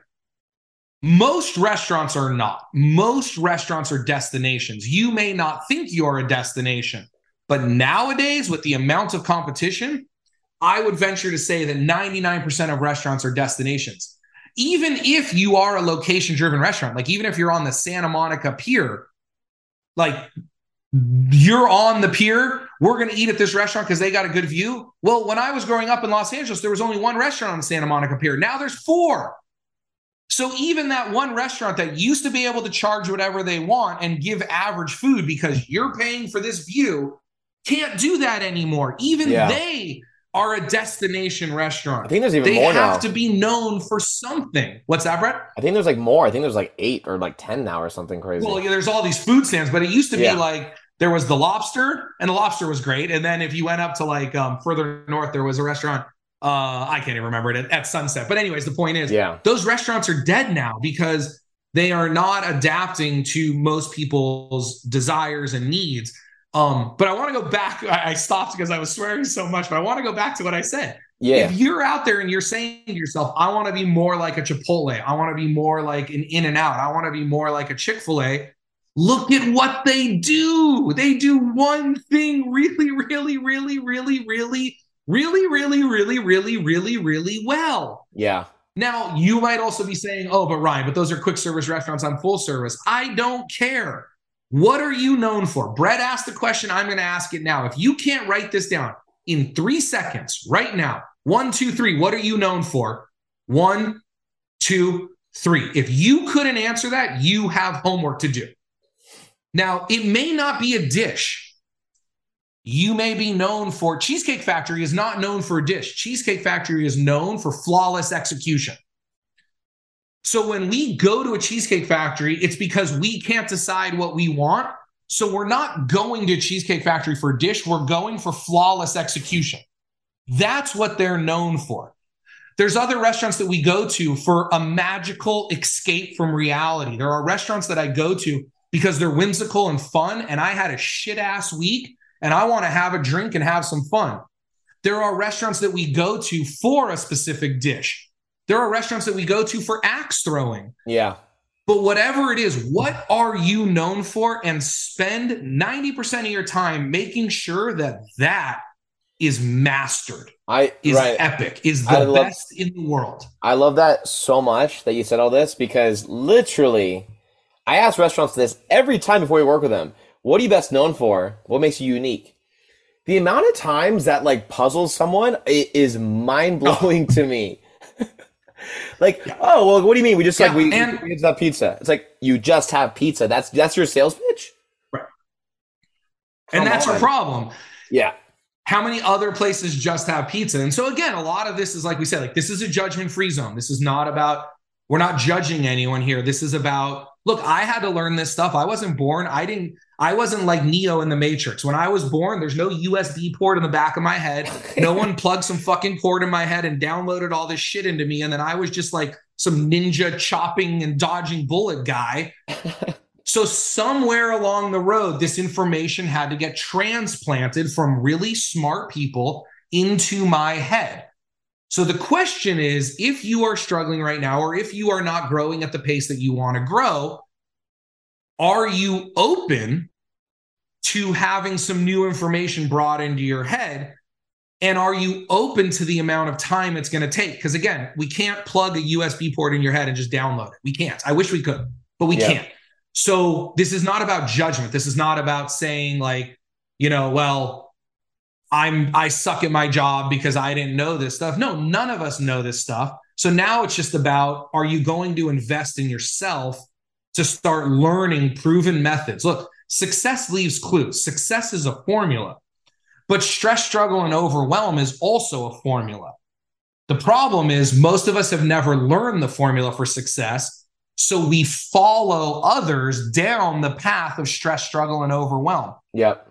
Most restaurants are not. Most restaurants are destinations. You may not think you're a destination, but nowadays, with the amount of competition, I would venture to say that 99% of restaurants are destinations. Even if you are a location driven restaurant, like even if you're on the Santa Monica Pier, like you're on the pier, we're going to eat at this restaurant because they got a good view. Well, when I was growing up in Los Angeles, there was only one restaurant on the Santa Monica Pier. Now there's four. So even that one restaurant that used to be able to charge whatever they want and give average food because you're paying for this view can't do that anymore. Even yeah. they are a destination restaurant. I think there's even they more have to be known for something. What's that, Brett? I think there's like more. I think there's like eight or like ten now or something crazy. Well, yeah, there's all these food stands, but it used to yeah. be like there was the lobster, and the lobster was great. And then if you went up to like um, further north, there was a restaurant. Uh, I can't even remember it at, at Sunset. But anyways, the point is, yeah, those restaurants are dead now because they are not adapting to most people's desires and needs. Um, but I want to go back. I, I stopped because I was swearing so much, but I want to go back to what I said. Yeah. If you're out there and you're saying to yourself, I want to be more like a Chipotle, I want to be more like an In and Out, I want to be more like a Chick fil A, look at what they do. They do one thing really, really, really, really, really, really, really, really, really, really, really well. Yeah. Now, you might also be saying, oh, but Ryan, but those are quick service restaurants on full service. I don't care. What are you known for? Brett asked the question. I'm going to ask it now. If you can't write this down in three seconds right now, one, two, three, what are you known for? One, two, three. If you couldn't answer that, you have homework to do. Now, it may not be a dish. You may be known for Cheesecake Factory is not known for a dish. Cheesecake Factory is known for flawless execution. So when we go to a cheesecake factory, it's because we can't decide what we want. So we're not going to Cheesecake Factory for a dish, we're going for flawless execution. That's what they're known for. There's other restaurants that we go to for a magical escape from reality. There are restaurants that I go to because they're whimsical and fun, and I had a shit ass week and I want to have a drink and have some fun. There are restaurants that we go to for a specific dish. There are restaurants that we go to for axe throwing. Yeah. But whatever it is, what are you known for? And spend 90% of your time making sure that that is mastered. I is right. epic, is the love, best in the world. I love that so much that you said all this because literally I ask restaurants this every time before we work with them. What are you best known for? What makes you unique? The amount of times that like puzzles someone is mind blowing oh. to me. like, yeah. oh well, what do you mean? We just yeah, like we, and, we just have pizza. It's like you just have pizza. That's that's your sales pitch, right? Come and that's on. your problem. Yeah. How many other places just have pizza? And so again, a lot of this is like we said, like this is a judgment-free zone. This is not about we're not judging anyone here. This is about look, I had to learn this stuff. I wasn't born. I didn't, I wasn't like Neo in the Matrix. When I was born, there's no USB port in the back of my head. No one plugged some fucking cord in my head and downloaded all this shit into me. And then I was just like some ninja chopping and dodging bullet guy. so somewhere along the road, this information had to get transplanted from really smart people into my head. So the question is if you are struggling right now, or if you are not growing at the pace that you want to grow, are you open to having some new information brought into your head? And are you open to the amount of time it's going to take? Because again, we can't plug a USB port in your head and just download it. We can't. I wish we could, but we yeah. can't. So this is not about judgment. This is not about saying, like, you know, well, I'm I suck at my job because I didn't know this stuff. No, none of us know this stuff. So now it's just about are you going to invest in yourself to start learning proven methods? Look, success leaves clues. Success is a formula. But stress, struggle and overwhelm is also a formula. The problem is most of us have never learned the formula for success. So we follow others down the path of stress, struggle and overwhelm. Yep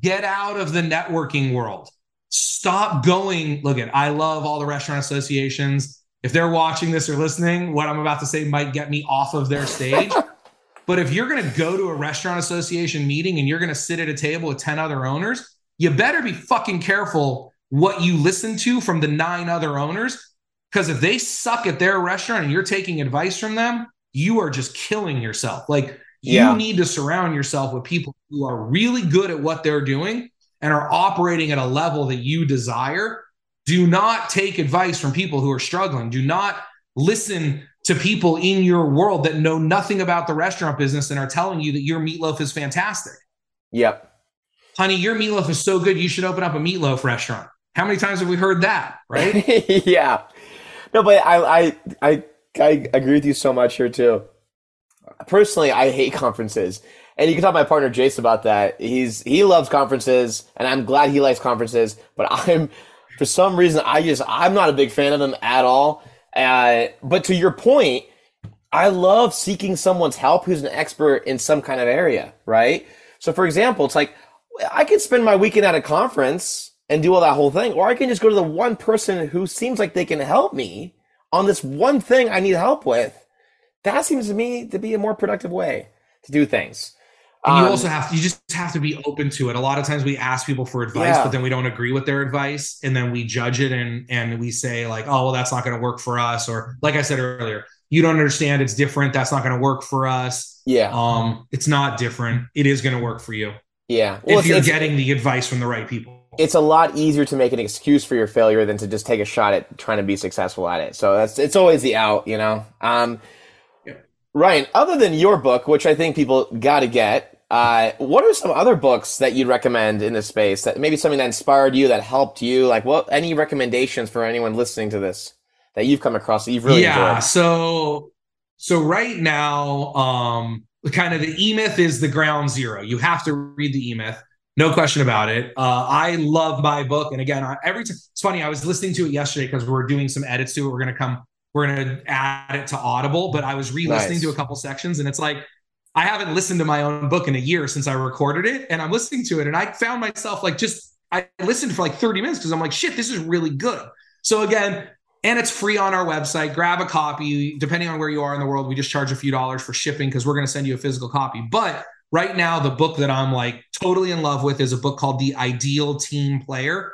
Get out of the networking world. Stop going. Look at, I love all the restaurant associations. if they're watching this or listening, what I'm about to say might get me off of their stage. but if you're going to go to a restaurant association meeting and you're going to sit at a table with 10 other owners, you better be fucking careful what you listen to from the nine other owners. Because if they suck at their restaurant and you're taking advice from them, you are just killing yourself. Like you need to surround yourself with people who are really good at what they're doing and are operating at a level that you desire. Do not take advice from people who are struggling. Do not listen to people in your world that know nothing about the restaurant business and are telling you that your meatloaf is fantastic. Yep. Honey, your meatloaf is so good, you should open up a meatloaf restaurant. How many times have we heard that? Right? yeah. No, but I, I I I agree with you so much here too. Personally, I hate conferences. And you can talk to my partner Jace about that. He's he loves conferences, and I'm glad he likes conferences. But I'm, for some reason, I just I'm not a big fan of them at all. Uh, but to your point, I love seeking someone's help who's an expert in some kind of area, right? So, for example, it's like I could spend my weekend at a conference and do all that whole thing, or I can just go to the one person who seems like they can help me on this one thing I need help with. That seems to me to be a more productive way to do things. And you um, also have to, you just have to be open to it. A lot of times we ask people for advice, yeah. but then we don't agree with their advice, and then we judge it and and we say like, oh well, that's not going to work for us, or like I said earlier, you don't understand, it's different. That's not going to work for us. Yeah. Um, it's not different. It is going to work for you. Yeah. Well, if you're getting the advice from the right people. It's a lot easier to make an excuse for your failure than to just take a shot at trying to be successful at it. So that's it's always the out, you know. Um, Ryan, other than your book, which I think people got to get, uh, what are some other books that you'd recommend in this space that maybe something that inspired you, that helped you? Like, what any recommendations for anyone listening to this that you've come across that you've really yeah. Enjoyed? So, so right now, um, kind of the E Myth is the ground zero. You have to read the E Myth, no question about it. Uh, I love my book, and again, every time it's funny. I was listening to it yesterday because we are doing some edits to it. We're gonna come, we're gonna add it to Audible, but I was re-listening nice. to a couple sections, and it's like I haven't listened to my own book in a year since I recorded it, and I'm listening to it, and I found myself like just I listened for like 30 minutes because I'm like, shit, this is really good. So again, and it's free on our website. Grab a copy. Depending on where you are in the world, we just charge a few dollars for shipping because we're going to send you a physical copy. But right now, the book that I'm like totally in love with is a book called The Ideal Team Player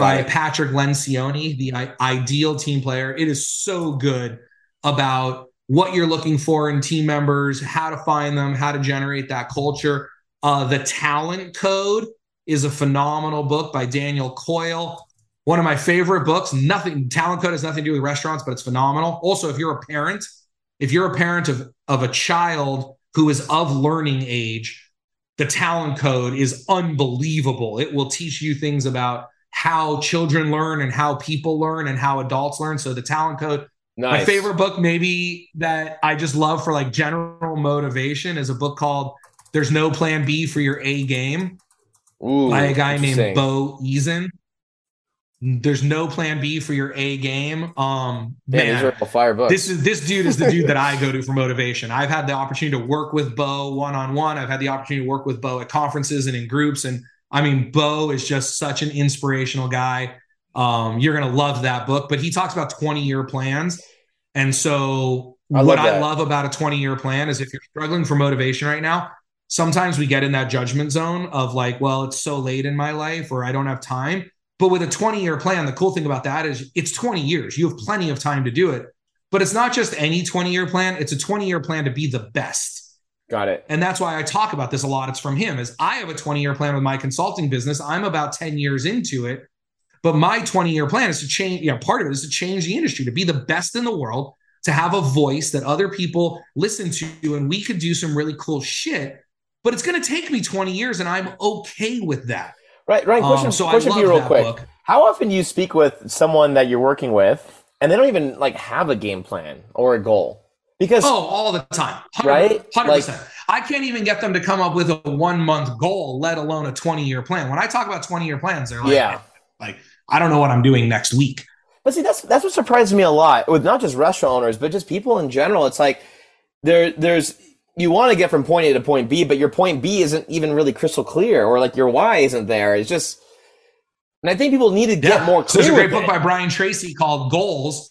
by Patrick Lencioni. The I- Ideal Team Player. It is so good about what you're looking for in team members, how to find them, how to generate that culture. Uh, the Talent Code is a phenomenal book by Daniel Coyle. One of my favorite books. Nothing Talent Code has nothing to do with restaurants, but it's phenomenal. Also, if you're a parent, if you're a parent of, of a child who is of learning age, the Talent Code is unbelievable. It will teach you things about how children learn and how people learn and how adults learn. So the Talent Code Nice. My favorite book, maybe that I just love for like general motivation, is a book called "There's No Plan B for Your A Game" Ooh, by a guy named Bo Eason. There's no plan B for your A game. Um, man, man fire books. This is this dude is the dude that I go to for motivation. I've had the opportunity to work with Bo one on one. I've had the opportunity to work with Bo at conferences and in groups. And I mean, Bo is just such an inspirational guy. Um, you're gonna love that book. But he talks about 20 year plans. And so, I what I love about a 20 year plan is if you're struggling for motivation right now, sometimes we get in that judgment zone of like, well, it's so late in my life or I don't have time. But with a 20 year plan, the cool thing about that is it's 20 years. You have plenty of time to do it. But it's not just any 20 year plan, it's a 20 year plan to be the best. Got it. And that's why I talk about this a lot. It's from him. Is I have a 20 year plan with my consulting business. I'm about 10 years into it. But my 20 year plan is to change, you know, part of it is to change the industry, to be the best in the world, to have a voice that other people listen to, and we could do some really cool shit. But it's going to take me 20 years, and I'm okay with that. Right, right. Question, um, so question for you real quick. Book. How often do you speak with someone that you're working with, and they don't even like have a game plan or a goal? Because oh, all the time, 100%, right? Hundred like, percent. I can't even get them to come up with a one month goal, let alone a 20 year plan. When I talk about 20 year plans, they're like, yeah, like I don't know what I'm doing next week. But see, that's that's what surprises me a lot with not just restaurant owners, but just people in general. It's like there there's you want to get from point A to point B, but your point B isn't even really crystal clear, or like your why isn't there. It's just, and I think people need to get yeah. more clear. So there's a great book it. by Brian Tracy called Goals,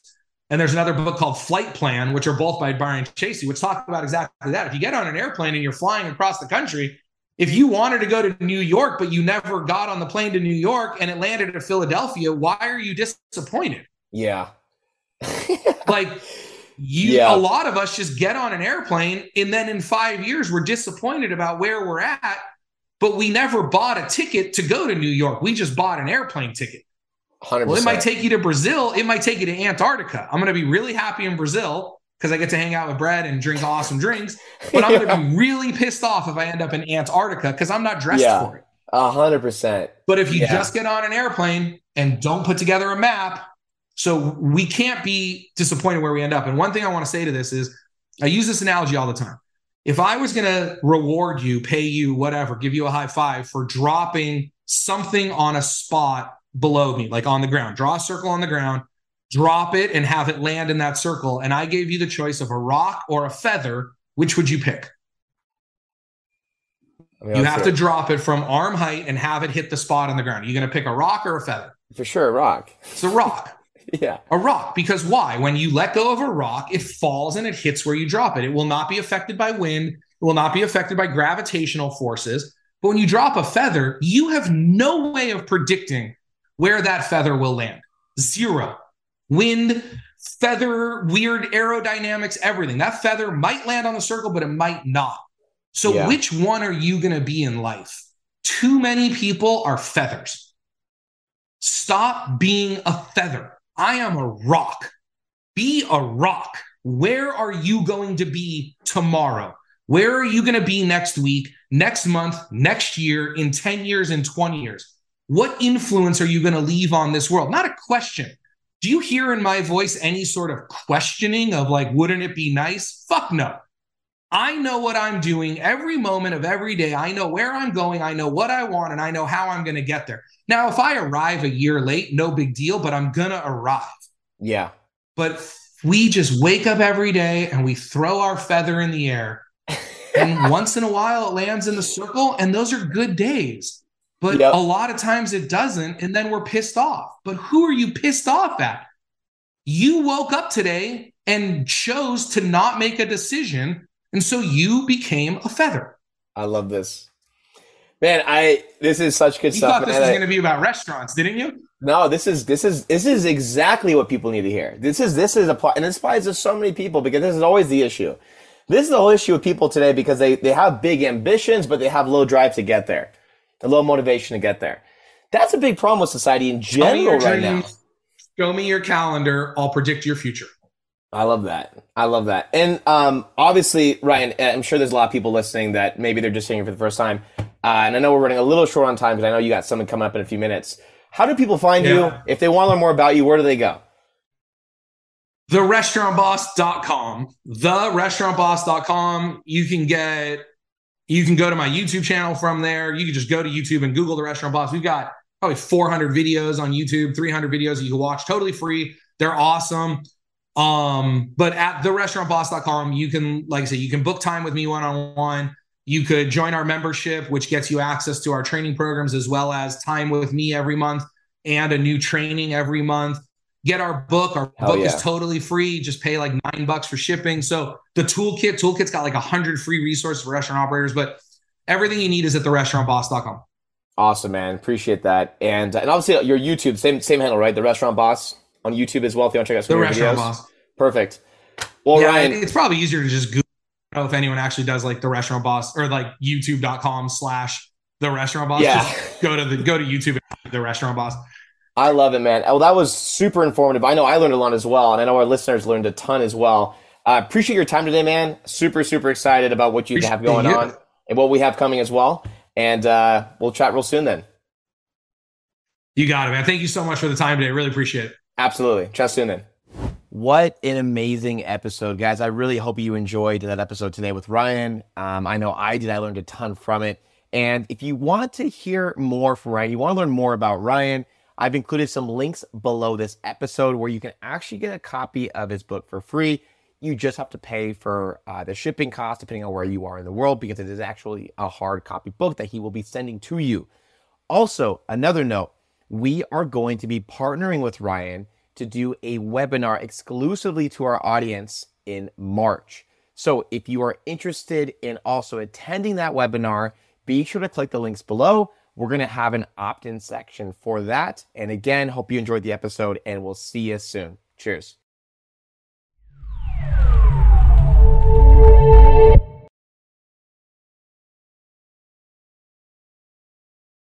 And there's another book called Flight Plan, which are both by Brian Tracy, which talk about exactly that. If you get on an airplane and you're flying across the country, if you wanted to go to New York, but you never got on the plane to New York and it landed at Philadelphia, why are you disappointed? Yeah. like you yeah. a lot of us just get on an airplane and then in five years we're disappointed about where we're at, but we never bought a ticket to go to New York. We just bought an airplane ticket. 100%. Well, it might take you to Brazil. It might take you to Antarctica. I'm going to be really happy in Brazil because I get to hang out with Brad and drink awesome drinks. But I'm going to be really pissed off if I end up in Antarctica because I'm not dressed yeah, for it. A hundred percent. But if you yeah. just get on an airplane and don't put together a map, so we can't be disappointed where we end up. And one thing I want to say to this is I use this analogy all the time. If I was going to reward you, pay you, whatever, give you a high five for dropping something on a spot below me, like on the ground. Draw a circle on the ground, drop it, and have it land in that circle. And I gave you the choice of a rock or a feather. Which would you pick? I mean, you have to drop it from arm height and have it hit the spot on the ground. Are you going to pick a rock or a feather? For sure, a rock. It's a rock. yeah. A rock. Because why? When you let go of a rock, it falls and it hits where you drop it. It will not be affected by wind. It will not be affected by gravitational forces. But when you drop a feather, you have no way of predicting where that feather will land. Zero. Wind, feather, weird aerodynamics, everything. That feather might land on the circle, but it might not. So, yeah. which one are you going to be in life? Too many people are feathers. Stop being a feather. I am a rock. Be a rock. Where are you going to be tomorrow? Where are you going to be next week, next month, next year, in 10 years, in 20 years? What influence are you going to leave on this world? Not a question. Do you hear in my voice any sort of questioning of like, wouldn't it be nice? Fuck no. I know what I'm doing every moment of every day. I know where I'm going. I know what I want and I know how I'm going to get there. Now, if I arrive a year late, no big deal, but I'm going to arrive. Yeah. But we just wake up every day and we throw our feather in the air. and once in a while, it lands in the circle. And those are good days. But yep. a lot of times it doesn't, and then we're pissed off. But who are you pissed off at? You woke up today and chose to not make a decision, and so you became a feather. I love this. Man, I this is such good you stuff. thought this man. was going to be about restaurants, didn't you? No, this is this is this is exactly what people need to hear. This is this is a and it applies to so many people because this is always the issue. This is the whole issue with people today because they they have big ambitions but they have low drive to get there a little motivation to get there. That's a big problem with society in general right now. Show me your calendar. I'll predict your future. I love that. I love that. And um, obviously, Ryan, I'm sure there's a lot of people listening that maybe they're just hearing for the first time. Uh, and I know we're running a little short on time because I know you got something coming up in a few minutes. How do people find yeah. you? If they want to learn more about you, where do they go? TheRestaurantBoss.com. TheRestaurantBoss.com. You can get you can go to my YouTube channel from there. You can just go to YouTube and Google the restaurant boss. We've got probably 400 videos on YouTube, 300 videos you can watch totally free. They're awesome. Um, but at therestaurantboss.com, you can, like I said, you can book time with me one on one. You could join our membership, which gets you access to our training programs as well as time with me every month and a new training every month get our book. Our Hell book yeah. is totally free. Just pay like nine bucks for shipping. So the toolkit, toolkit's got like a hundred free resources for restaurant operators, but everything you need is at the restaurantboss.com. Awesome, man. Appreciate that. And and obviously uh, your YouTube, same same handle, right? The restaurant boss on YouTube as well. If you want to check out some the restaurant videos. boss. Perfect. Well, yeah, Ryan, it's probably easier to just Google. I don't know if anyone actually does like the restaurant boss or like youtube.com slash the restaurant boss. Yeah. Just go to the go to YouTube the restaurant boss. I love it, man. Well, that was super informative. I know I learned a lot as well, and I know our listeners learned a ton as well. I uh, appreciate your time today, man. Super, super excited about what you appreciate have going you. on and what we have coming as well. And uh, we'll chat real soon then. You got it, man. Thank you so much for the time today. Really appreciate it. Absolutely. Chat soon then. What an amazing episode, guys. I really hope you enjoyed that episode today with Ryan. Um, I know I did. I learned a ton from it. And if you want to hear more from Ryan, you want to learn more about Ryan, I've included some links below this episode where you can actually get a copy of his book for free. You just have to pay for uh, the shipping cost depending on where you are in the world because it is actually a hard copy book that he will be sending to you. Also, another note we are going to be partnering with Ryan to do a webinar exclusively to our audience in March. So if you are interested in also attending that webinar, be sure to click the links below. We're going to have an opt in section for that. And again, hope you enjoyed the episode and we'll see you soon. Cheers.